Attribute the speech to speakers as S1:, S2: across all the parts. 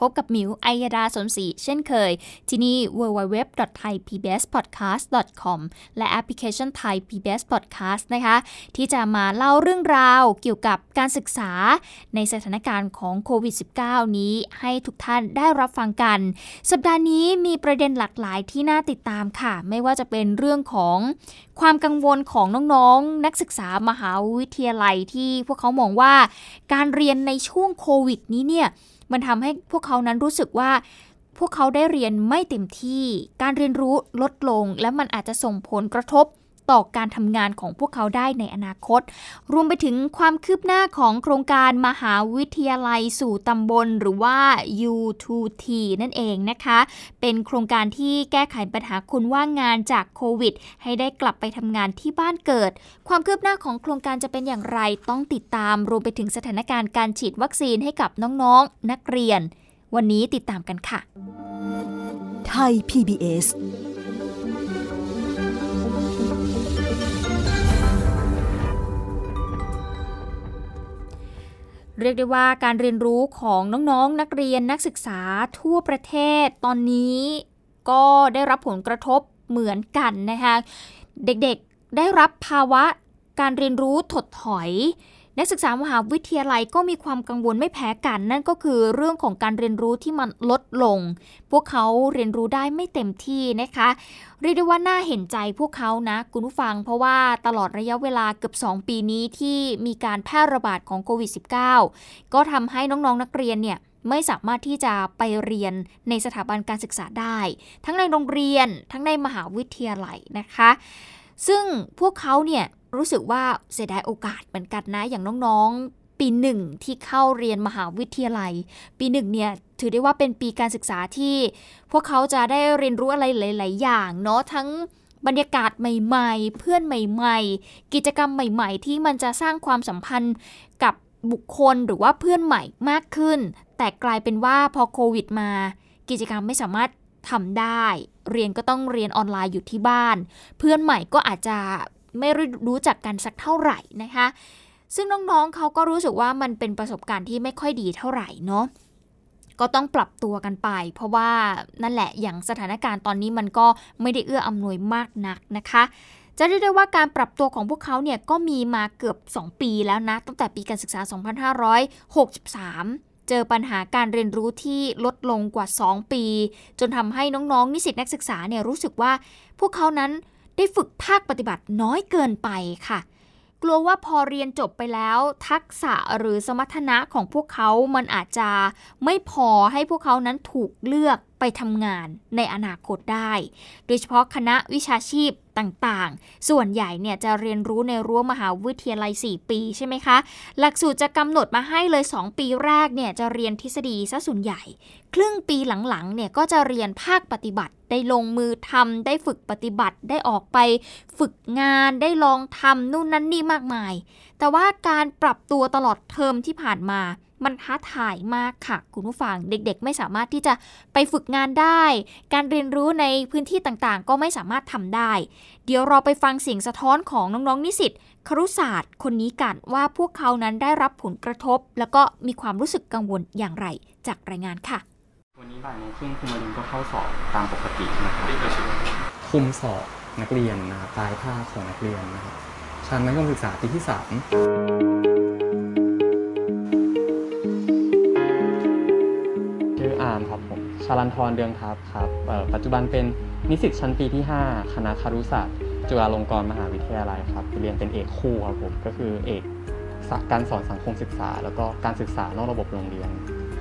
S1: พบกับหมิวอัยดาสนศรีเช่นเคย ที่นี่ www.thaipbspodcast.com และแอปพลิเคชัน Thai PBS Podcast นะคะ ที่จะมาเล่าเรื่องราวเกี่ยวกับการศึกษาในสถานการณ์ของโควิด -19 นี้ ให้ทุกท่านได้รับฟังกัน สัปดาห์นี้มีประเด็นหลากหลายที่น่าติดตามค่ะ ไม่ว่าจะเป็นเรื่องของความกังวลของน้องๆ นักศึกษามหาวิทยาลัยที่พวกเขามองว่า การเรียนในช่วงโควิดนี้เนี่ย มันทำให้พวกเขานั้นรู้สึกว่า พวกเขาได้เรียนไม่เต็มที่ การเรียนรู้ลดลง และมันอาจจะส่งผลกระทบ ต่อการทำงานของพวกเขาได้ในอนาคต รวมไปถึงความคืบหน้าของโครงการมหาวิทยาลัยสู่ตำบลหรือว่า U2T นั่นเองนะคะ เป็นโครงการที่แก้ไขปัญหาคนว่างงานจากโควิด ให้ได้กลับไปทำงานที่บ้านเกิด ความคืบหน้าของโครงการจะเป็นอย่างไรต้องติดตาม รวมไปถึงสถานการณ์การฉีดวัคซีนให้กับน้องๆนักเรียน วันนี้ติดตามกันค่ะ
S2: ไทย PBS
S1: เรียกได้ว่าการเรียนรู้ของน้องๆนนักเรียนนักศึกษาทั่วประเทศตอนนี้ก็ได้รับผลกระทบเหมือนกันนะคะ เด็กๆได้รับภาวะการเรียนรู้ถดถอย นักศึกษามหาวิทยาลัยก็มีความกังวลไม่แพ้กัน นั่นก็คือเรื่องของการเรียนรู้ที่มันลดลง พวกเขาเรียนรู้ได้ไม่เต็มที่นะคะ เรียกได้ว่าน่าเห็นใจพวกเขานะ คุณผู้ฟัง เพราะว่าตลอดระยะเวลาเกือบ 2 ปีนี้ที่มีการแพร่ระบาดของโควิด -19 ก็ทำให้น้องๆนนักเรียนเนี่ยไม่สามารถที่จะไปเรียนในสถาบันการศึกษาได้ ทั้งในโรงเรียนทั้งในมหาวิทยาลัยนะคะ ซึ่งพวกเขาเนี่ยรู้สึกว่าเสียดายโอกาสเหมือนกันนะอย่างน้องๆ ปีหนึ่งที่เข้าเรียนมหาวิทยาลัย ปีหนึ่งเนี่ยถือได้ว่าเป็นปีการศึกษาที่ พวกเขาจะได้เรียนรู้อะไรหลาย ๆ อย่างเนาะทั้งบรรยากาศใหม่ ๆ เพื่อนใหม่ ๆ กิจกรรมใหม่ ๆ ที่มันจะสร้างความสัมพันธ์กับบุคคลหรือว่าเพื่อนใหม่มากขึ้น แต่กลายเป็นว่าพอโควิดมา กิจกรรมไม่สามารถ ทำได้ เรียนก็ต้องเรียนออนไลน์อยู่ที่บ้าน เพื่อนใหม่ก็อาจจะไม่รู้จักกันสักเท่าไหร่นะคะ ซึ่งน้องๆเขาก็รู้สึกว่ามันเป็นประสบการณ์ที่ไม่ค่อยดีเท่าไหร่เนาะก็ต้องปรับตัวกันไป เพราะว่านั่นแหละอย่างสถานการณ์ตอนนี้มันก็ไม่ได้เอื้ออำนวยมากนักนะคะ จะเรียกได้ว่าการปรับตัวของพวกเขาเนี่ยก็มีมาเกือบ 2 ปีแล้วนะ ตั้งแต่ปีการศึกษา 2563 เจอปัญหาการเรียนรู้ที่ลดลงกว่า 2 ปี จนทำให้น้องๆ นิสิตนักศึกษาเนี่ยรู้สึกว่า พวกเขานั้นได้ฝึกภาคปฏิบัติน้อยเกินไปค่ะ กลัวว่าพอเรียนจบไปแล้ว ทักษะหรือสมรรถนะของพวกเขา มันอาจจะไม่พอให้พวกเขานั้นถูกเลือก ทำงานในอนาคตได้ โดยเฉพาะคณะวิชาชีพต่างๆ ส่วนใหญ่เนี่ยจะเรียนรู้ในรั้วมหาวิทยาลัย 4 ปีใช่ไหมคะ หลักสูตรจะกำหนดมาให้เลย 2 ปีแรกเนี่ยจะเรียนทฤษฎีซะส่วนใหญ่ ครึ่งปีหลังๆเนี่ยก็จะเรียนภาคปฏิบัติ ได้ลงมือทำได้ฝึกปฏิบัติ ได้ออกไปฝึกงานได้ลองทำนู่นนั่นนี่มากมาย แต่ว่าการปรับตัวตลอดเทอมที่ผ่านมา มันท้าทายมากค่ะ คุณผู้ฟังเด็กๆ ไม่สามารถที่จะไปฝึกงานได้ การเรียนรู้ในพื้นที่ต่างๆ ก็ไม่สามารถทำได้ เดี๋ยวเราไปฟังเสียงสะท้อนของน้องๆนิสิตครุศาสตร์คนนี้กันว่าพวกเขานั้นได้รับผลกระทบ แล้วก็มีความรู้สึกกังวลอย่างไรจากรายงานค่ะ
S3: วันนี้บ่ายโมงครึ่งคุณมารินก็เข้าสอบตามปกตินะครับคุมสอบนักเรียนนะครับปลายภาคของนักเรียนนะครับชั้นมัธยมศึกษาปีที่สาม ชาลันทรเดืองทัพครับปัจจุบันเป็นนิสิตชั้นปีที่ 5 คณะคารุศาสตร์ จุฬาลงกรณ์มหาวิทยาลัยครับเรียนเป็นเอกคู่ครับผมก็คือเอกการสอนสังคมศึกษา แล้วก็การศึกษานอกระบบโรงเรียน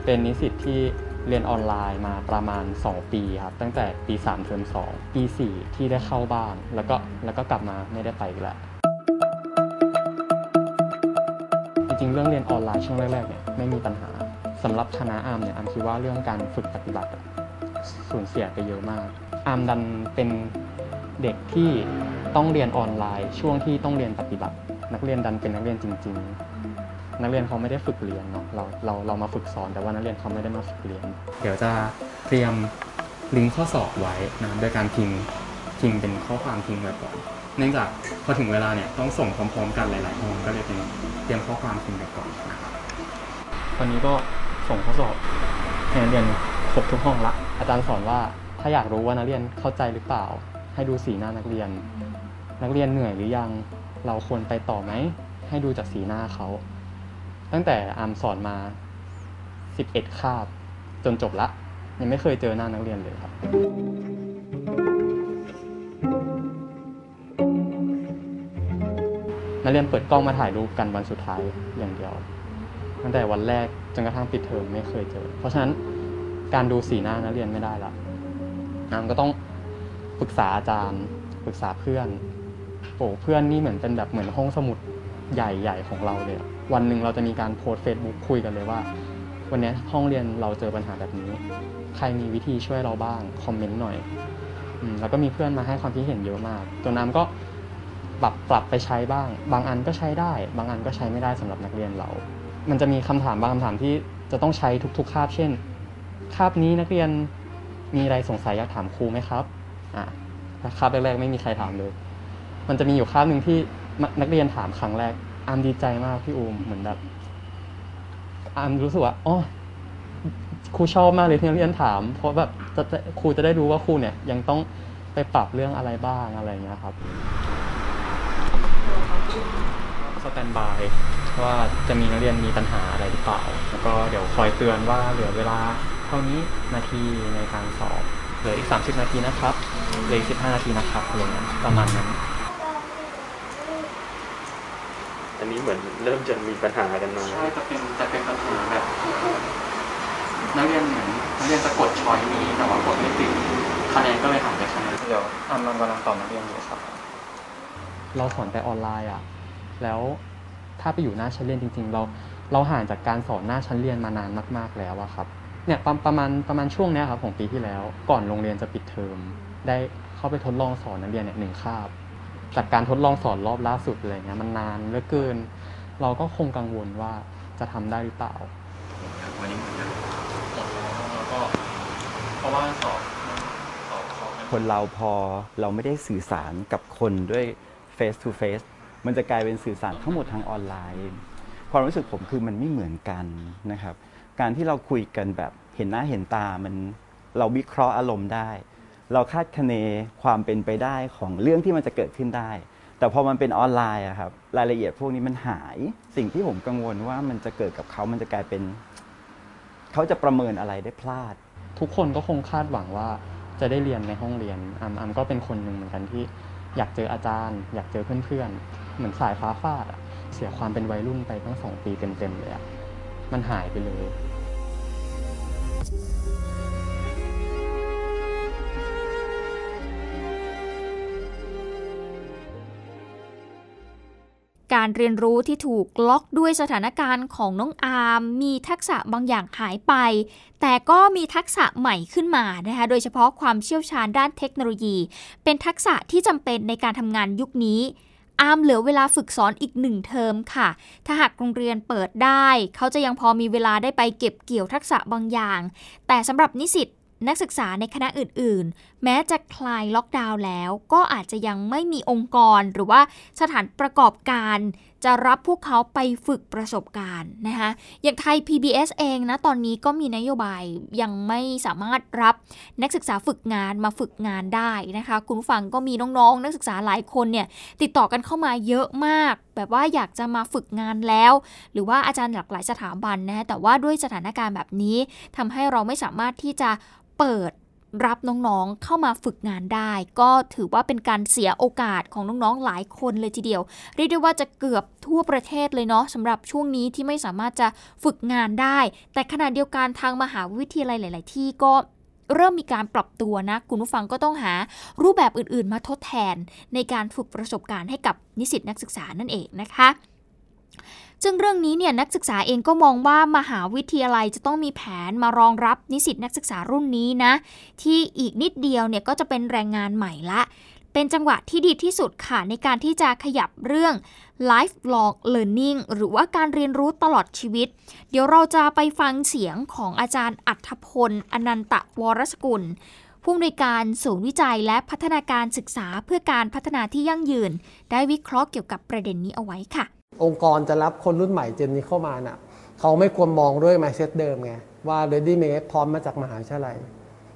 S3: เป็นนิสิตที่เรียนออนไลน์มาประมาณ 2 ปีครับตั้งแต่ปี 3 เทอม 2 ปี 4 ที่ได้เข้าบ้าน แล้วก็แล้วก็กลับมาไม่ได้ไปอีกแล้วจริงๆเรื่องเรียนออนไลน์ช่วงแรกๆเนี่ยไม่มีปัญหา สำหรับคณะอาร์มเนี่ยอาร์มคิดว่าเรื่องการฝึกปฏิบัติสูญเสียไปเยอะมาก อาร์มดันเป็นเด็กที่ต้องเรียนออนไลน์ ช่วงที่ต้องเรียนปฏิบัติ นักเรียนดันเป็นนักเรียนจริง ๆ นักเรียนเขาไม่ได้ฝึกเรียนเนาะเราเราเรามาฝึกสอนแต่ว่านักเรียนเขาไม่ได้มาฝึกเรียน เดี๋ยวจะเตรียมลิงก์ข้อสอบไว้นะโดยการพิมพ์พิมพ์เป็นข้อความทิ้งไว้ก่อนเนื่องจากพอถึงเวลาเนี่ยต้องส่งพร้อมๆ กันหลายๆห้องก็เลยเป็นเตรียมข้อความทิ้งไว้ก่อนนะครับวันนี้ก็ ส่งข้อสอบให้นักเรียนครบทุกห้องละ อาจารย์สอนว่าถ้าอยากรู้ว่านักเรียนเข้าใจหรือเปล่า ให้ดูสีหน้านักเรียน นักเรียนเหนื่อยหรือยังเราควรไปต่อไหม ให้ดูจากสีหน้าเขา ตั้งแต่อามสอนมา 11 คาบ จนจบละ ยังไม่เคยเจอหน้านักเรียนเลยครับนักเรียนเปิดกล้องมาถ่ายรูปกันวันสุดท้ายอย่างเดียว ตั้งแต่วันแรกจนกระทั่งปิดเทอมไม่เคยเจอ เพราะฉะนั้นการดูสีหน้านักเรียนไม่ได้ละอามก็ต้องปรึกษาอาจารย์ปรึกษาเพื่อนโอ้เพื่อนนี่เหมือนเป็นแบบเหมือนห้องสมุดใหญ่ๆของเราเลยวันหนึ่งเราจะมีการโพสเฟซบุ๊กคุยกันเลยว่า วันนี้ห้องเรียนเราเจอปัญหาแบบนี้ ใครมีวิธีช่วยเราบ้างคอมเมนต์หน่อยอืแล้วก็มีเพื่อนมาให้ความคิดเห็นเยอะมากจนน้ำก็ปรับปรับไปใช้บ้าง บางอันก็ใช้ได้ บางอันก็ใช้ไม่ได้สำหรับนักเรียนเรา มันจะมีคำถามบางคำถามที่จะต้องใช้ทุกๆคาบ เช่น คาบนี้นักเรียนมีอะไรสงสัยอยากถามครูไหมครับอะคาบแรกๆไม่มีใครถามเลย มันจะมีอยู่คาบหนึ่งที่นักเรียนถามครั้งแรกอามดีใจมากพี่อูมเหมือนแบบอามรู้สึกว่าอ๋อครูชอบมากเลยที่นักเรียนถาม เพราะแบบจะครูจะได้รู้ว่าครูเนี่ยยังต้องไปปรับเรื่องอะไรบ้างอะไรเงี้ยครับสแตนบาย ว่าจะมีนักเรียนมีปัญหาอะไรหรือเปล่า แล้วก็เดี๋ยวคอยเตือนว่าเหลือเวลาเท่านี้นาทีในการสอบเหลืออีก 30 นาทีนะครับเหลืออีก15 นาทีนะครับอะไรเงี้ยประมาณนั้น
S4: อันนี้เหมือนเริ่มจะมีปัญหากันมา
S3: ใช่จะเป็นจะเป็นปัญหาแบบนักเรียนเหมือนนักเรียนจะกดช้อยนี้แต่ว่ากดไม่ติดคะแนนก็เลยหายไปคะแนนเดี๋ยวอามกำลังตอบนักเรียนอยู่ครับ เราสอนแต่ออนไลน์อะ แล้ว ถ้าไปอยู่หน้าชั้นเรียนจริง ๆ เราเราห่างจากการสอนหน้าชั้นเรียนมานานมาก ๆแล้วอะครับเนี่ยประประมาณประมาณช่วงเนี้ยครับของปีที่แล้ว ก่อนโรงเรียนจะปิดเทอมได้เข้าไปทดลองสอนนักเรียนเนี่ยหนึ่งคาบ จากการทดลองสอนรอบล่าสุดอะไรเงี้ยมันนานเหลือเกิน เราก็คงกังวลว่าจะทำได้หรือเปล่า
S4: วันนี้เหมือนกัน
S3: แล้วก็เพราะว่าสอบสอบสอบ
S5: คนเราพอเราไม่ได้สื่อสารกับคนด้วย face to face มันจะกลายเป็นสื่อสารทั้งหมดทางออนไลน์ ความรู้สึกผมคือมันไม่เหมือนกันนะครับ การที่เราคุยกันแบบเห็นหน้าเห็นตามันเราวิเคราะห์อารมณ์ได้ เราคาดคะเนความเป็นไปได้ของเรื่องที่มันจะเกิดขึ้นได้ แต่พอมันเป็นออนไลน์อะครับรายละเอียดพวกนี้มันหาย สิ่งที่ผมกังวลว่ามันจะเกิดกับเขามันจะกลายเป็น เขาจะประเมินอะไรได้พลาด
S3: ทุกคนก็คงคาดหวังว่าจะได้เรียนในห้องเรียนอัมอัมก็เป็นคนหนึ่งเหมือนกันที่อยากเจออาจารย์ อยากเจอเพื่อนๆ เหมือนสายฟ้าฟาดอะเสียความเป็นวัยรุ่นไปตั้งสองปีเต็มๆเลยอะมันหายไปเลย
S1: การเรียนรู้ที่ถูกล็อกด้วยสถานการณ์ของน้องอาร์มมีทักษะบางอย่างหายไป แต่ก็มีทักษะใหม่ขึ้นมานะคะโดยเฉพาะความเชี่ยวชาญด้านเทคโนโลยี เป็นทักษะที่จำเป็นในการทำงานยุคนี้ อามเหลือเวลาฝึกสอนอีกหนึ่งเทอมค่ะ ถ้าหากโรงเรียนเปิดได้ เขาจะยังพอมีเวลาได้ไปเก็บเกี่ยวทักษะบางอย่าง แต่สำหรับนิสิตนักศึกษาในคณะอื่น ๆ แม้จะคลายล็อกดาวน์แล้ว ก็อาจจะยังไม่มีองค์กรหรือว่าสถานประกอบการ จะรับพวกเขาไปฝึกประสบการณ์นะคะอย่างไทย PBS เองนะตอนนี้ก็มีนโยบายยังไม่สามารถรับนักศึกษาฝึกงานมาฝึกงานได้นะคะคุณฟังก็มีน้องๆ นักศึกษาหลายคนเนี่ยติดต่อกันเข้ามาเยอะมาก แบบว่าอยากจะมาฝึกงานแล้ว หรือว่าอาจารย์หลากหลายสถาบันนะแต่ว่าด้วยสถานการณ์แบบนี้ทำให้เราไม่สามารถที่จะเปิด รับน้องๆเข้ามาฝึกงานได้ ก็ถือว่าเป็นการเสียโอกาสของน้องๆหลายคนเลยทีเดียว เรียกได้ว่าจะเกือบทั่วประเทศเลยเนาะสำหรับช่วงนี้ที่ไม่สามารถจะฝึกงานได้ แต่ขณะเดียวกันทางมหาวิทยาลัยหลาย ๆ ที่ก็เริ่มมีการปรับตัวนะ คุณผู้ฟังก็ต้องหารูปแบบอื่น ๆ มาทดแทนในการฝึกประสบการณ์ให้กับนิสิตนักศึกษานั่นเองนะคะ ซึ่งเรื่องนี้เนี่ยนักศึกษาเองก็มองว่ามหาวิทยาลัยจะต้องมีแผนมารองรับนิสิตนักศึกษารุ่นนี้นะ ที่อีกนิดเดียวเนี่ยก็จะเป็นแรงงานใหม่ละเป็นจังหวะที่ดีที่สุดค่ะ ในการที่จะขยับเรื่อง lifelong learning หรือว่าการเรียนรู้ตลอดชีวิต เดี๋ยวเราจะไปฟังเสียงของอาจารย์อัธพล อนันตะวรสกุล ผู้อำนวยการศูนย์วิจัยและพัฒนาการศึกษาเพื่อการพัฒนาที่ยั่งยืน ได้วิเคราะห์เกี่ยวกับประเด็นนี้เอาไว้ค่ะ
S6: องค์กรจะรับคนรุ่นใหม่เจนนี้เข้ามาน่ะเขาไม่ควรมองด้วย mindset เดิมไงว่า ready made พร้อมมาจากมหาวิทยาลัย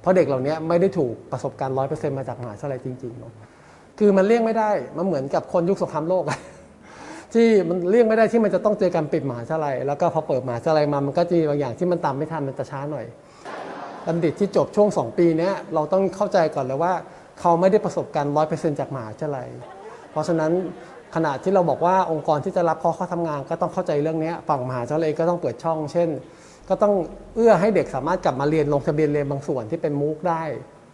S6: เพราะเด็กเหล่านี้ไม่ได้ถูกประสบการณ์100%มาจากมหาวิทยาลัยจริงๆเนาะคือมันเลี่ยงไม่ได้ มันเหมือนกับคนยุคสงครามโลกที่มันเลี่ยงไม่ได้ที่มันจะต้องเจอการปิดมหาวิทยาลัย แล้วก็พอเปิดมหาวิทยาลัยมามันก็จะมีบางอย่างที่มันตามไม่ทันมันจะช้าหน่อยบัณฑิตที่จบช่วง 2 ปีนี้เราต้องเข้าใจก่อนเลยว่า เขาไม่ได้ประสบการณ์100%จากมหาวิทยาลัย เพราะฉะนั้น ขณะที่เราบอกว่าองค์กรที่จะรับเขาเข้าทำงาน ก็ต้องเข้าใจเรื่องนี้ฝั่งมหาวิทยาลัยก็ต้องเปิดช่อง เช่น ก็ต้องเอื้อให้เด็กสามารถกลับมาเรียนลงทะเบียนเรียนบางส่วนที่เป็น MOOC ได้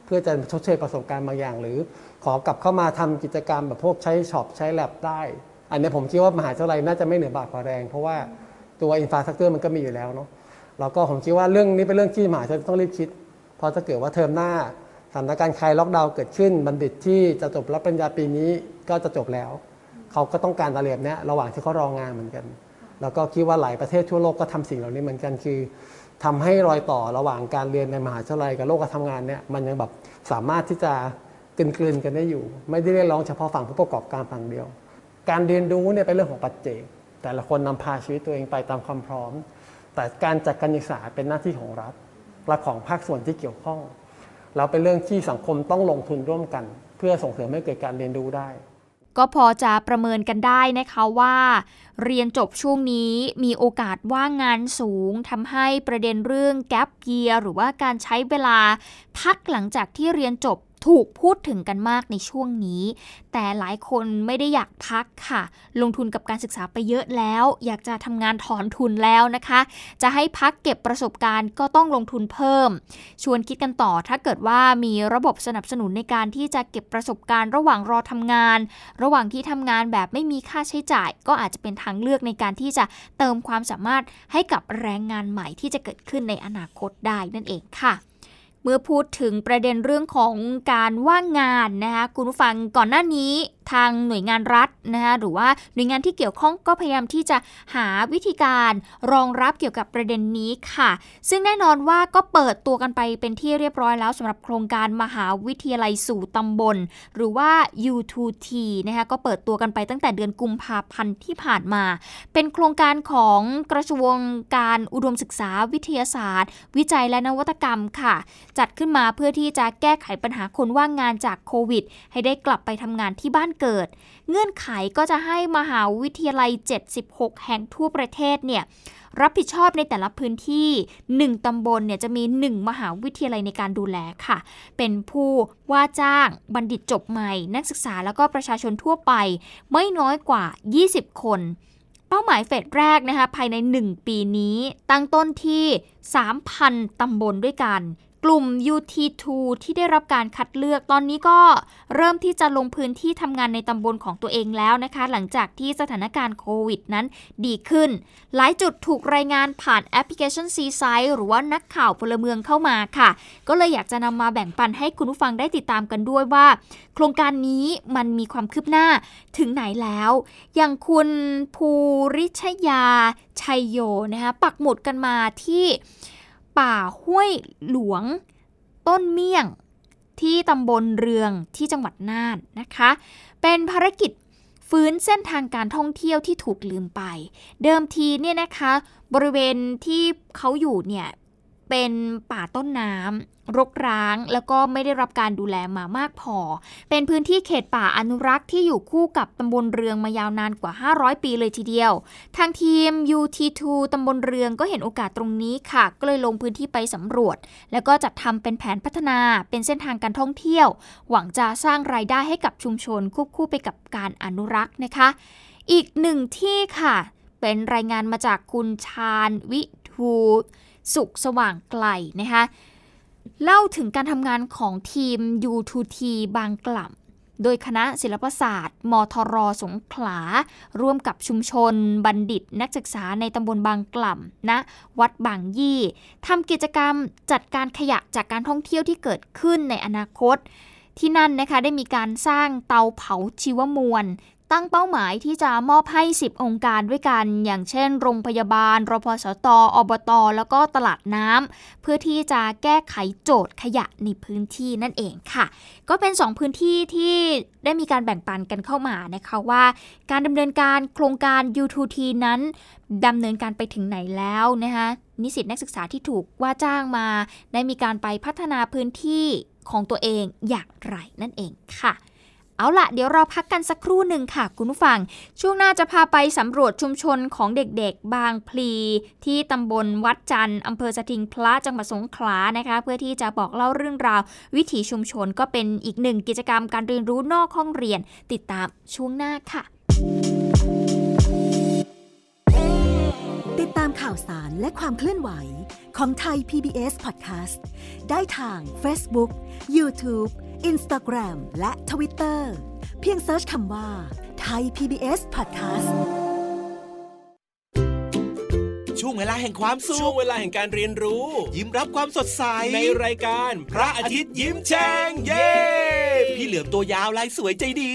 S6: เพื่อจะชดเชยประสบการณ์บางอย่าง หรือขอกลับเข้ามาทำกิจกรรมแบบพวกใช้ shop ใช้แลบได้ อันนี้ผมคิดว่ามหาวิทยาลัยน่าจะไม่เหลือบ่ากว่าแรง เพราะว่าตัว infrastructure มันก็มีอยู่แล้วเนาะแล้วก็ผมคิดว่าเรื่องนี้เป็นเรื่องที่มหาวิทยาลัยต้องรีบคิด เพราะถ้าเกิดว่าเทอมหน้าสถานการณ์คลายล็อกดาวน์เกิดขึ้นบัณฑิตที่จะจบรับปริญญาปีนี้ก็จะจบแล้ว เขาก็ต้องการตะเลียบเนี้ยระหว่างที่เขารองานเหมือนกัน แล้วก็คิดว่าหลายประเทศทั่วโลกก็ทำสิ่งเหล่านี้เหมือนกันคือทำให้รอยต่อระหว่างการเรียนในมหาวิทยาลัยกับโลกการทำงานเนี่ยมันยังแบบสามารถที่จะกลืนๆกันได้อยู่ ไม่ได้เรียกร้องเฉพาะฝั่งผู้ประกอบการฝั่งเดียว การเรียนรู้เนี่ยเป็นเรื่องของปัจเจกแต่ละคนนำพาชีวิตตัวเองไปตามความพร้อม แต่การจัดการศึกษาเป็นหน้าที่ของรัฐและของภาคส่วนที่เกี่ยวข้องแล้วเป็นเรื่องที่สังคมต้องลงทุนร่วมกัน เพื่อส่งเสริมให้เกิดการเรียนรู้ได้
S1: ก็พอจะประเมินกันได้นะคะว่า เรียนจบช่วงนี้มีโอกาสว่างงานสูงทำให้ประเด็นเรื่องแกลบเกียหรือว่าการใช้เวลาพักหลังจากที่เรียนจบ ถูกพูดถึงกันมากในช่วงนี้ แต่หลายคนไม่ได้อยากพักค่ะ ลงทุนกับการศึกษาไปเยอะแล้ว อยากจะทำงานถอนทุนแล้วนะคะ จะให้พักเก็บประสบการณ์ก็ต้องลงทุนเพิ่ม ชวนคิดกันต่อถ้าเกิดว่ามีระบบสนับสนุนในการที่จะเก็บประสบการณ์ระหว่างรอทำงาน ระหว่างที่ทำงานแบบไม่มีค่าใช้จ่าย ก็อาจจะเป็นทางเลือกในการที่จะเติมความสามารถให้กับแรงงานใหม่ที่จะเกิดขึ้นในอนาคตได้นั่นเองค่ะ เมื่อพูดถึงประเด็นเรื่องของการว่างงานนะคะคุณผู้ฟังก่อนหน้านี้ทางหน่วยงานรัฐนะคะหรือว่าหน่วยงานที่เกี่ยวข้องก็พยายามที่จะหาวิธีการรองรับเกี่ยวกับประเด็นนี้ค่ะ ซึ่งแน่นอนว่าก็เปิดตัวกันไปเป็นที่เรียบร้อยแล้วสำหรับโครงการมหาวิทยาลัยสู่ตำบล หรือว่า U2T นะคะก็เปิดตัวกันไปตั้งแต่เดือนกุมภาพันธ์ที่ผ่านมา เป็นโครงการของกระทรวงการอุดมศึกษาวิทยาศาสตร์ วิจัยและนวัตกรรมค่ะจัดขึ้นมาเพื่อที่จะแก้ไขปัญหาคนว่างงานจากโควิด ให้ได้กลับไปทำงานที่บ้านเกิด เงื่อนไขก็จะให้มหาวิทยาลัย 76 แห่งทั่วประเทศเนี่ยรับผิดชอบในแต่ละพื้นที่ 1 ตำบลเนี่ยจะมี 1 มหาวิทยาลัยในการดูแลค่ะ เป็นผู้ว่าจ้างบัณฑิตจบใหม่ นักศึกษาแล้วก็ประชาชนทั่วไป ไม่น้อยกว่า 20 คน เป้าหมาย phase แรกนะคะภายใน 1 ปีนี้ ตั้งต้นที่ 3,000 ตำบลด้วยกัน กลุ่ม U2T ที่ได้รับการคัดเลือกตอนนี้ก็เริ่มที่จะลงพื้นที่ทำงานในตำบลของตัวเองแล้วนะคะ หลังจากที่สถานการณ์โควิดนั้นดีขึ้น หลายจุดถูกรายงานผ่านแอปพลิเคชันซีไซหรือว่านักข่าวพลเมืองเข้ามาค่ะ ก็เลยอยากจะนำมาแบ่งปันให้คุณผู้ฟังได้ติดตามกันด้วยว่า โครงการนี้มันมีความคืบหน้าถึงไหนแล้ว อย่างคุณภูริชยาชัยโยนะคะปักหมุดกันมาที่ ป่าห้วยหลวง ต้นเมี่ยง ที่ตำบลเรืองที่จังหวัดน่านนะคะ เป็นภารกิจฟื้นเส้นทางการท่องเที่ยวที่ถูกลืมไป เดิมทีเนี่ยนะคะ บริเวณที่เขาอยู่เนี่ย เป็นป่าต้นน้ำรกร้าง แล้วก็ไม่ได้รับการดูแลมามากพอ เป็นพื้นที่เขตป่าอนุรักษ์ที่อยู่คู่กับตำบลเรืองมายาวนานกว่า 500 ปีเลยทีเดียว ทางทีม UT2 ตำบลเรืองก็เห็นโอกาสตรงนี้ค่ะ ก็เลยลงพื้นที่ไปสำรวจ แล้วก็จัดทำเป็นแผนพัฒนา เป็นเส้นทางการท่องเที่ยว หวังจะสร้างรายได้ให้กับชุมชนควบคู่ไปกับการอนุรักษ์นะคะ อีกหนึ่งที่ค่ะ เป็นรายงานมาจากคุณชาญวิทู สุขสว่างไกลนะคะเล่าถึงการทำงานของทีม U2T บางกล่ำ โดยคณะศิลปศาสตร์ มทรสงขลา ร่วมกับชุมชน บัณฑิต นักศึกษาในตำบลบางกล่ำณนะวัดบางยี่ทำกิจกรรมจัดการขยะจากการท่องเที่ยวที่เกิดขึ้นในอนาคตที่นั่นนะคะได้มีการสร้างเตาเผาชีวมวล ตั้งเป้าหมายที่จะมอบให้ 10 องค์การด้วยกัน อย่างเช่น โรงพยาบาล รพสต อบต แล้วก็ตลาดน้ำ เพื่อที่จะแก้ไขโจทย์ขยะในพื้นที่นั่นเองค่ะ ก็เป็น 2 พื้นที่ที่ได้มีการแบ่งปันกันเข้ามานะคะว่า การดำเนินการโครงการ U2T นั้นดำเนินการไปถึงไหนแล้วนะคะนิสิตนักศึกษาที่ถูกว่าจ้างมา ได้มีการไปพัฒนาพื้นที่ของตัวเองอย่างไรนั่นเองค่ะ เอาละเดี๋ยวเราพักกันสักครู่หนึ่งค่ะคุณผู้ฟัง ช่วงหน้าจะพาไปสำรวจชุมชนของเด็กๆ บางพลี ที่ตำบลวัดจันทร์อำเภอสถิงพระจังหวัดสงขลานะคะ เพื่อที่จะบอกเล่าเรื่องราว วิถีชุมชนก็เป็นอีกหนึ่งกิจกรรมการเรียนรู้นอกห้องเรียน ติดตามช่วงหน้าค่ะ
S2: ติดตามข่าวสารและความเคลื่อนไหวของไทย PBS Podcast ได้ทาง Facebook, YouTube, Instagram และ Twitter เพียงเซิร์ชคำว่าไทย PBS Podcast
S7: ช่วงเวลาแห่งความสุข
S8: ช่วงเวลาแห่งการเรียนรู้
S7: ยิ้มรับความสดใส
S8: ในรายการ พระอาทิตย์ยิ้มแฉ่งเย้
S7: พี่เหลือมตัวยาวลายสวยใจดี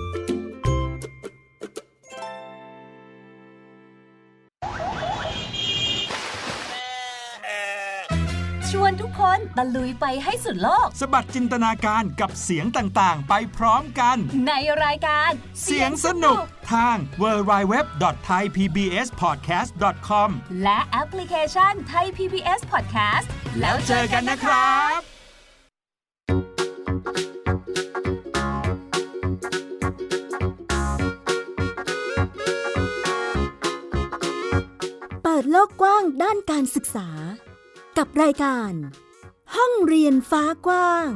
S9: วนทุกคนตะลุยไปให้สุดโลก
S10: สบัดจินตนาการกับเสียงต่างๆ ไปพร้อมกัน
S9: ในรายการ
S10: เสียงสนุกทาง www.thaipbspodcast.com
S9: และแอปพลิเคชันไทย PBS Podcast
S10: แล้วเจอกันนะครับ
S2: เปิดโลกกว้างด้านการศึกษา กับรายการ ห้องเรียนฟ้ากว้าง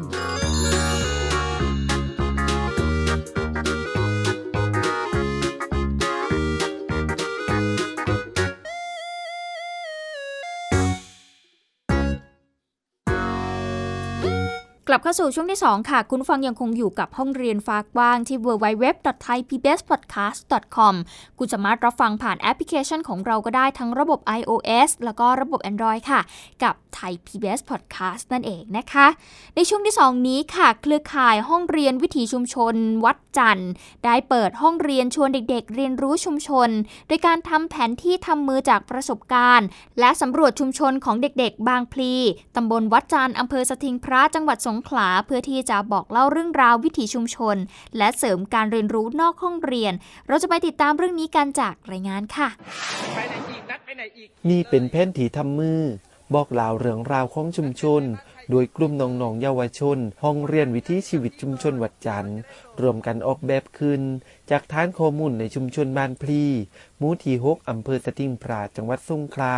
S1: กลับเข้าสู่ช่วงที่ 2 ค่ะ คุณฟังยังคงอยู่กับห้องเรียนฟ้ากว้างที่ www.thaipbspodcast.com คุณสามารถรับฟังผ่านแอปพลิเคชันของเราก็ได้ทั้งระบบ iOS แล้วก็ระบบ Android ค่ะ กับไทย PBS Podcast นั่นเองนะคะ ในช่วงที่ 2 นี้ค่ะ เครือข่ายห้องเรียนวิถีชุมชน วัดจันทร์ ได้เปิดห้องเรียนชวนเด็กๆ เรียนรู้ชุมชน โดยการทำแผนที่ทำมือจากประสบการณ์ และสำรวจชุมชนของเด็กๆ บางพลีตำบลวัดจันทร์อำเภอสถิงพระจังหวัดสงขลาเพื่อที่จะบอกเล่าเรื่องราววิถีชุมชน และเสริมการเรียนรู้นอกห้องเรียน เราจะไปติดตามเรื่องนี้กันจากรายงานค่ะ
S11: นี่เป็นแผนที่ทำมือ บอกเล่าเรื่องราวของชุมชน โดยกลุ่มน้องๆเยาวชน ห้องเรียนวิถีชีวิตชุมชนวัดจันทร์รวมกันออกแบบขึ้น จากฐานข้อมูลในชุมชนบ้านพลีหมู่ที่หกอำเภอสติงพระจังหวัดสงขลา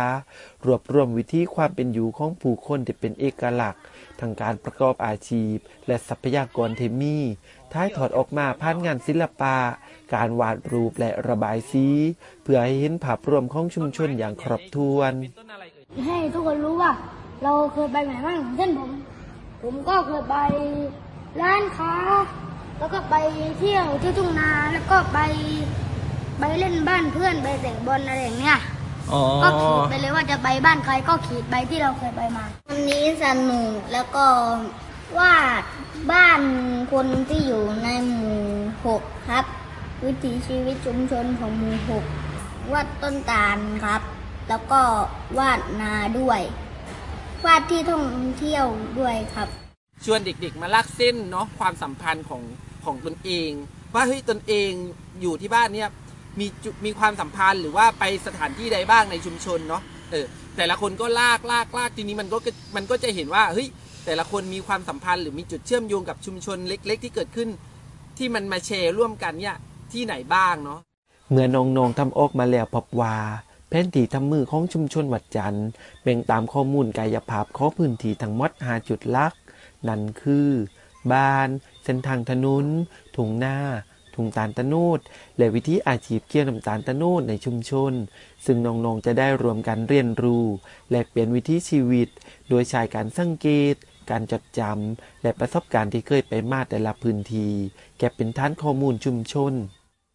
S11: รวบรวมวิธีความเป็นอยู่ของผู้คนที่เป็นเอกลักษณ์ ทางการประกอบอาชีพ และทรัพยากรเทมีท้ายถอดออกมาผ่านงานศิลปะ การวาดรูปและระบายสี เพื่อให้เห็นภาพรวมของชุมชนอย่างครบถ้วน
S12: ให้ทุกคนรู้ว่า เราเคยไปไหนบ้างเช่นผม ผมก็เคยไปร้านค้า แล้วก็ไปเที่ยวที่ทุ่งนาแล้วก็ไปไปเล่นบ้านเพื่อนไปเตะบอลอะไรอย่างเงี้ย
S13: อ๋อ
S12: ก็ขีดไปเลยว่าจะไปบ้านใครก็ขีดไปที่เราเคยไปมา วันนี้สนุกแล้วก็วาดบ้านคนที่อยู่ในหมู่หกครับ วิถีชีวิตชุมชนของหมู่หกวาดต้นตาลครับ แล้วก็วาดนาด้วย วาดที่ท่องเที่ยวด้วยครับ
S13: ชวนเด็กๆ มาลากเส้นเนาะความสัมพันธ์ของของตนเอง ว่าเฮ้ยตนเองอยู่ที่บ้านเนี่ย มีมีความสัมพันธ์หรือว่าไปสถานที่ใดบ้างในชุมชนเนาะเออแต่ละคนก็ลากลากลากทีนี้มันก็มันก็จะเห็นว่าเฮ้ยแต่ละคนมีความสัมพันธ์หรือมีจุดเชื่อมโยงกับชุมชนเล็ก ๆ ที่เกิดขึ้น ที่มันมาแชร์ร่วมกันเนี่ยที่ไหนบ้างเนาะ
S11: เมื่อน้องทำออกมาแล้วพบว่าแผนที่ทำมือของชุมชนวัดจันทร์แบ่งตามข้อมูลกายภาพของพื้นที่ทั้งหมด5จุดลัก นั่นคือ บ้านสส้นทางถนนถุงหน้า ถุงตาลตะนูด และวิธีอาชีพเกี่ยวน้ำตาลตะนูดในชุมชน ซึ่งน้องๆจะได้รวมกันเรียนรู้ แลกเปลี่ยนวิธีชีวิต โดยใช้การสังเกต การจดจำและประสบการณ์ที่เคยไปมาแต่ละพื้นที่แก่เป็นฐานข้อมูลชุมชน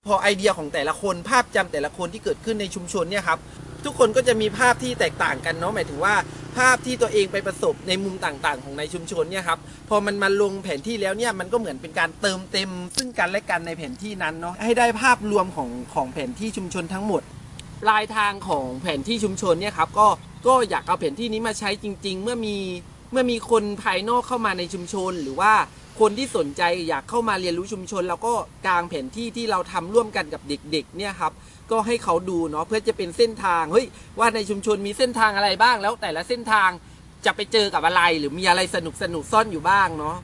S13: พอไอเดียของแต่ละคนภาพจำแต่ละคนที่เกิดขึ้นในชุมชนเนี่ยครับทุกคนก็จะมีภาพที่แตกต่างกันเนาะหมายถึงว่า ภาพที่ตัวเองไปประสบในมุมต่างๆ ของในชุมชนเนี่ยครับพอมันมาลงแผนที่แล้วเนี่ยมันก็เหมือนเป็นการเติมเต็ม ซึ่งกันและกันในแผนที่นั้นเนาะให้ได้ภาพรวมของของแผนที่ชุมชนทั้งหมดปลายทางของแผนที่ชุมชนเนี่ยครับก็ก็อยากเอาแผนที่นี้มาใช้จริง ๆ เมื่อมีเมื่อมีคนภายนอกเข้ามาในชุมชนหรือว่า คนที่สนใจอยากเข้ามาเรียนรู้ชุมชน แล้วก็กางแผนที่ที่เราทำร่วมกันกับเด็ก ๆ เนี่ยครับก็ให้เขาดูเนาะเพื่อจะเป็นเส้นทางเฮ้ยว่าในชุมชนมีเส้นทางอะไรบ้าง แล้วแต่ละเส้นทางจะไปเจอกับอะไร หรือมีอะไรสนุกสนุกซ่อนอยู่บ้างเนาะ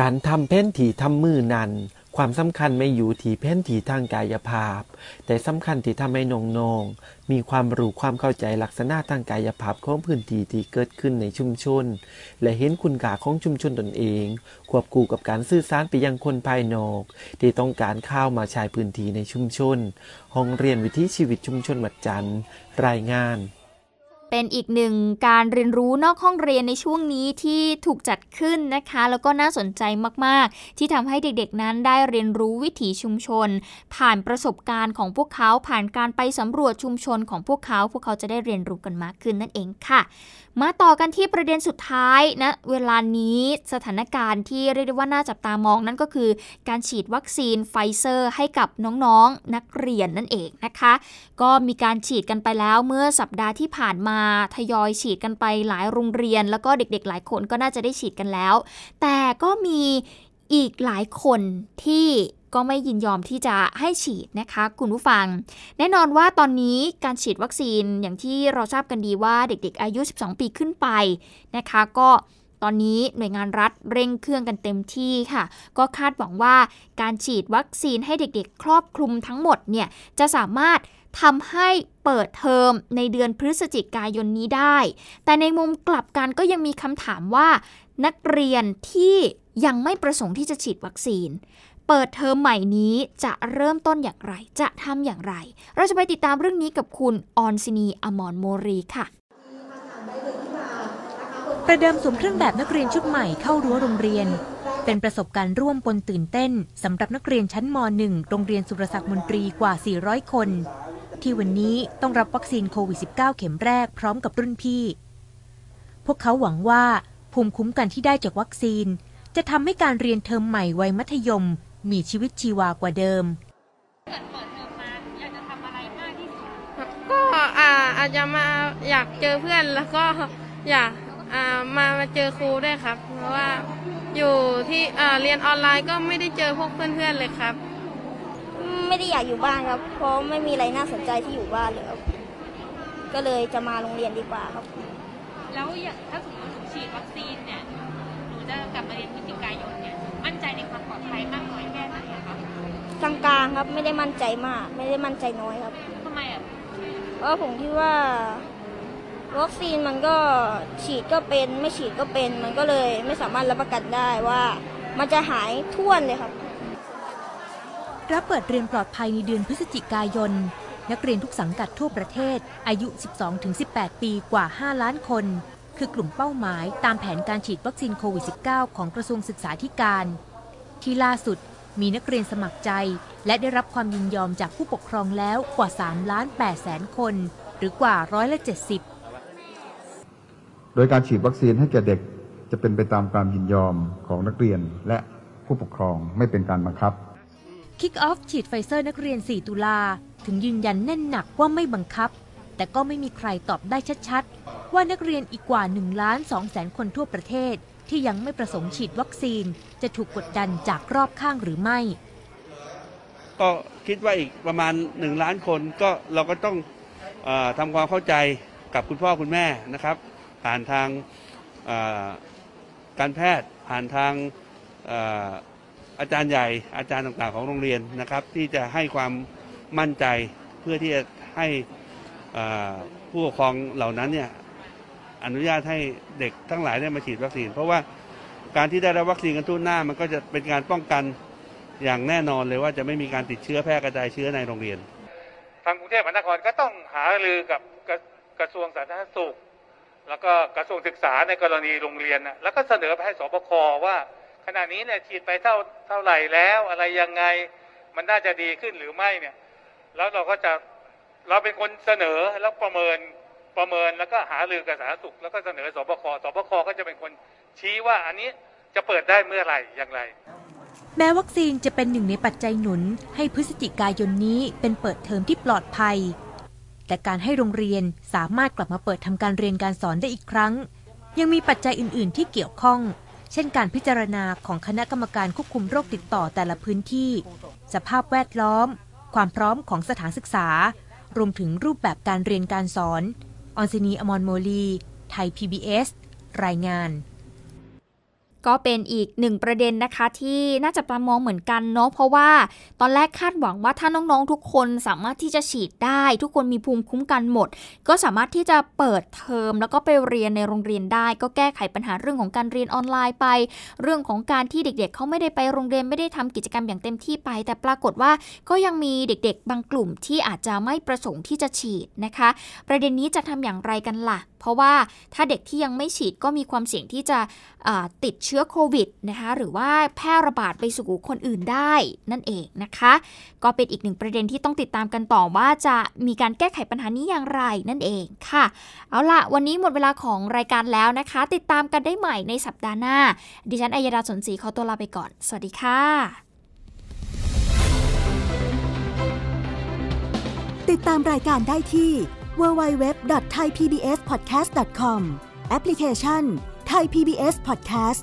S11: การทำแผนที่ทำมือนั้น ความสำคัญไม่อยู่ที่แผนที่ทางกายภาพ แต่สำคัญที่ทำให้น้องมีความรู้ความเข้าใจลักษณะทางกายภาพของพื้นที่ที่เกิดขึ้นในชุมชน และเห็นคุณค่าของชุมชนตนเอง ควบคู่กับการสื่อสารไปยังคนภายนอก ที่ต้องการเข้ามาใช้พื้นที่ในชุมชน ห้องเรียนวิถีชีวิตชุมชนวัดจันทร์รายงาน
S1: เป็นอีกหนึ่งการเรียนรู้นอกห้องเรียนในช่วงนี้ที่ถูกจัดขึ้นนะคะ แล้วก็น่าสนใจมาก ๆ ที่ทำให้เด็กๆนั้นได้เรียนรู้วิถีชุมชน ผ่านประสบการณ์ของพวกเขาผ่านการไปสำรวจชุมชนของพวกเขา พวกเขาจะได้เรียนรู้กันมากขึ้นนั่นเองค่ะ มาต่อกันที่ประเด็นสุดท้ายนะเวลานี้สถานการณ์ที่เรียกได้ว่าน่าจับตามองนั่นก็คือ การฉีดวัคซีนไฟเซอร์ให้กับน้องๆนักเรียนนั่นเองนะคะ ก็มีการฉีดกันไปแล้วเมื่อสัปดาห์ที่ผ่านมาทยอยฉีดกันไปหลายโรงเรียน แล้วก็เด็กๆ หลายคนก็น่าจะได้ฉีดกันแล้ว แต่ก็มีอีกหลายคนที่ก็ไม่ยินยอมที่จะให้ฉีดนะคะคุณผู้ฟัง แน่นอนว่าตอนนี้การฉีดวัคซีนอย่างที่เราทราบกันดีว่าเด็กๆ อายุ 12 ปีขึ้นไปนะคะ ก็ตอนนี้หน่วยงานรัฐเร่งเครื่องกันเต็มที่ค่ะ ก็คาดหวังว่าการฉีดวัคซีนให้เด็กๆ ครอบคลุมทั้งหมดเนี่ยจะสามารถ ทำให้เปิดเทอมในเดือนพฤศจิกายนนี้ได้ แต่ในมุมกลับกันก็ยังมีคำถามว่า นักเรียนที่ยังไม่ประสงค์ที่จะฉีดวัคซีน เปิดเทอมใหม่นี้จะเริ่มต้นอย่างไร จะทำอย่างไร เราจะไปติดตามเรื่องนี้กับคุณออนซินีอมรโมรีค่ะ
S14: ประเดิมสวมเครื่องแบบนักเรียนชุดใหม่เข้ารั้วโรงเรียน เป็นประสบการณ์ร่วมปนตื่นเต้นสำหรับนักเรียนชั้นม .1 โรงเรียนสุรศักดิ์มนตรีกว่า 400 คน ที่วันนี้ต้องรับวัคซีนโควิด -19 เข็มแรกพร้อมกับรุ่นพี่ พวกเขาหวังว่าภูมิคุ้มกันที่ได้จากวัคซีน จะทำให้การเรียนเทอมใหม่วัยมัธยม มีชีวิตชีวากว่าเดิม
S15: ก็อาอาจจะมาอยากเจอเพื่อนแล้วก็อยากอ่ามามาเจอครูด้วยครับ เพราะว่าอยู่ที่อ่าเรียนออนไลน์ก็ไม่ได้เจอพวกเพื่อนๆเลยครับ
S16: ไม่ได้อยากอยู่บ้านครับ เพราะไม่มีอะไรน่าสนใจที่อยู่บ้านเลยครับ ก็เลยจะมาโรงเรียนดีกว่าครับ
S17: แล้วอย่างถ้าสมมติฉีดวัคซีนเนี่ยหนูจะกลับมาเรียนพฤศจิกายนเนี่ยมั่นใจในความปลอดภัยมากน้อยแค่ไหนอะคะ
S16: กลางๆครับไม่ได้มั่นใจมาก ไม่ได้มั่นใจน้อยครับ
S17: ทำไมอะ
S16: เพราะผมคิดว่า วัคซีนมันก็ฉีดก็เป็น ไม่ฉีดก็เป็น มันก็เลยไม่สามารถรับประกันได้ว่า มันจะหายท่วนเลยครับ
S14: รับเปิดเรียนปลอดภัยในเดือนพฤศจิกายน นักเรียนทุกสังกัดทั่วประเทศ อายุ 12-18 ปีกว่า 5 ล้านคน คือกลุ่มเป้าหมายตามแผนการฉีดวัคซีนโควิด -19 ของกระทรวงศึกษาธิการ ที่ล่าสุดมีนักเรียนสมัครใจ และได้รับความยินยอมจากผู้ปกครองแล้วกว่า3ล้าน8แสนคน หรือกว่าร้อยละ70
S18: โดยการฉีดวัคซีนให้แก่เด็กจะเป็นไปตามความยินยอมของนักเรียนและผู้ปกครองไม่เป็นการบังคับ
S14: kick off ฉีดไฟเซอร์นักเรียน 4 ตุลา ถึงยืนยันแน่นหนักว่าไม่บังคับ แต่ก็ไม่มีใครตอบได้ชัดๆ ว่านักเรียนอีกกว่า1ล้าน2แสนคนทั่วประเทศ ที่ยังไม่ประสงค์ฉีดวัคซีน จะถูกกดดันจากรอบข้างหรือไม่
S19: ก็คิดว่าอีกประมาณหนึ่งล้านคนก็เราก็ต้องอทำความเข้าใจกับคุณพ่อคุณแม่นะครับ ผ่านทางการแพทย์ผ่านทาง อาจารย์ใหญ่อาจารย์ต่างๆของโรงเรียนนะครับ ที่จะให้ความมั่นใจเพื่อที่จะให้ผู้ปกครองเหล่านั้นเนี่ยอนุญาตให้เด็กทั้งหลายได้มาฉีดวัคซีน เพราะว่าการที่ได้รับวัคซีนกันทุ่นหน้ามันก็จะเป็นการป้องกันอย่างแน่นอนเลยว่าจะไม่มีการติดเชื้อแพร่กระจายเชื้อในโรงเรียน
S20: ทางกรุงเทพมหานครก็ต้องหารือกับกระกระทรวงสาธารณสุข แล้วก็กระทรวงศึกษาในกรณีโรงเรียนนะแล้วก็เสนอไปให้สบคว่า ขณะนี้เนี่ยฉีดไปเท่าเท่าไหร่แล้วอะไรยังไงมันน่าจะดีขึ้นหรือไม่เนี่ย แล้วเราก็จะเราเป็นคนเสนอแล้วประเมินประเมินแล้วก็หารือกับสาธารณสุข แล้วก็เสนอสบคสบคก็จะเป็นคนชี้ว่าอันนี้จะเปิดได้เมื่อไหร่อย่างไร
S14: แม้วัคซีนจะเป็นหนึ่งในปัจจัยหนุน ให้พฤศจิกายนนี้เป็นเปิดเทอมที่ปลอดภัย แต่การให้โรงเรียนสามารถกลับมาเปิดทำการเรียนการสอนได้อีกครั้ง ยังมีปัจจัยอื่น ๆ ที่เกี่ยวข้อง เช่นการพิจารณาของคณะกรรมการควบคุมโรคติดต่อแต่ละพื้นที่ สภาพแวดล้อม ความพร้อมของสถานศึกษา รวมถึงรูปแบบการเรียนการสอน ออนซินีอมรโมลี ไทย PBS รายงาน
S1: ก็เป็นอีกหนึ่งประเด็นนะคะ ที่น่าจะประมองเหมือนกันเนาะเพราะว่าตอนแรกคาดหวังว่าถ้าน้องๆทุกคนสามารถที่จะฉีดได้ ทุกคนมีภูมิคุ้มกันหมด ก็สามารถที่จะเปิดเทอมแล้วก็ไปเรียนในโรงเรียนได้ ก็แก้ไขปัญหาเรื่องของการเรียนออนไลน์ไป เรื่องของการที่เด็กๆเขาไม่ได้ไปโรงเรียนไม่ได้ทำกิจกรรมอย่างเต็มที่ไป แต่ปรากฏว่าก็ยังมีเด็กๆ บางกลุ่มที่อาจจะไม่ประสงค์ที่จะฉีดนะคะ ประเด็นนี้จะทำอย่างไรกันล่ะ เพราะว่าถ้าเด็กที่ยังไม่ฉีดก็มีความเสี่ยงที่จะติดเชื้อโควิดนะคะหรือว่าแพร่ระบาดไปสู่คนอื่นได้นั่นเองนะคะ ก็เป็นอีกหนึ่งประเด็นที่ต้องติดตามกันต่อว่าจะมีการแก้ไขปัญหานี้อย่างไรนั่นเองค่ะ เอาละวันนี้หมดเวลาของรายการแล้วนะคะ ติดตามกันได้ใหม่ในสัปดาห์หน้า ดิฉันอัยดาสนศรีขอตัวลาไปก่อน สวัสดีค่ะ
S2: ติดตามรายการได้ที่ www.thaipbspodcast.com แอปพลิเคชัน Thai PBS Podcast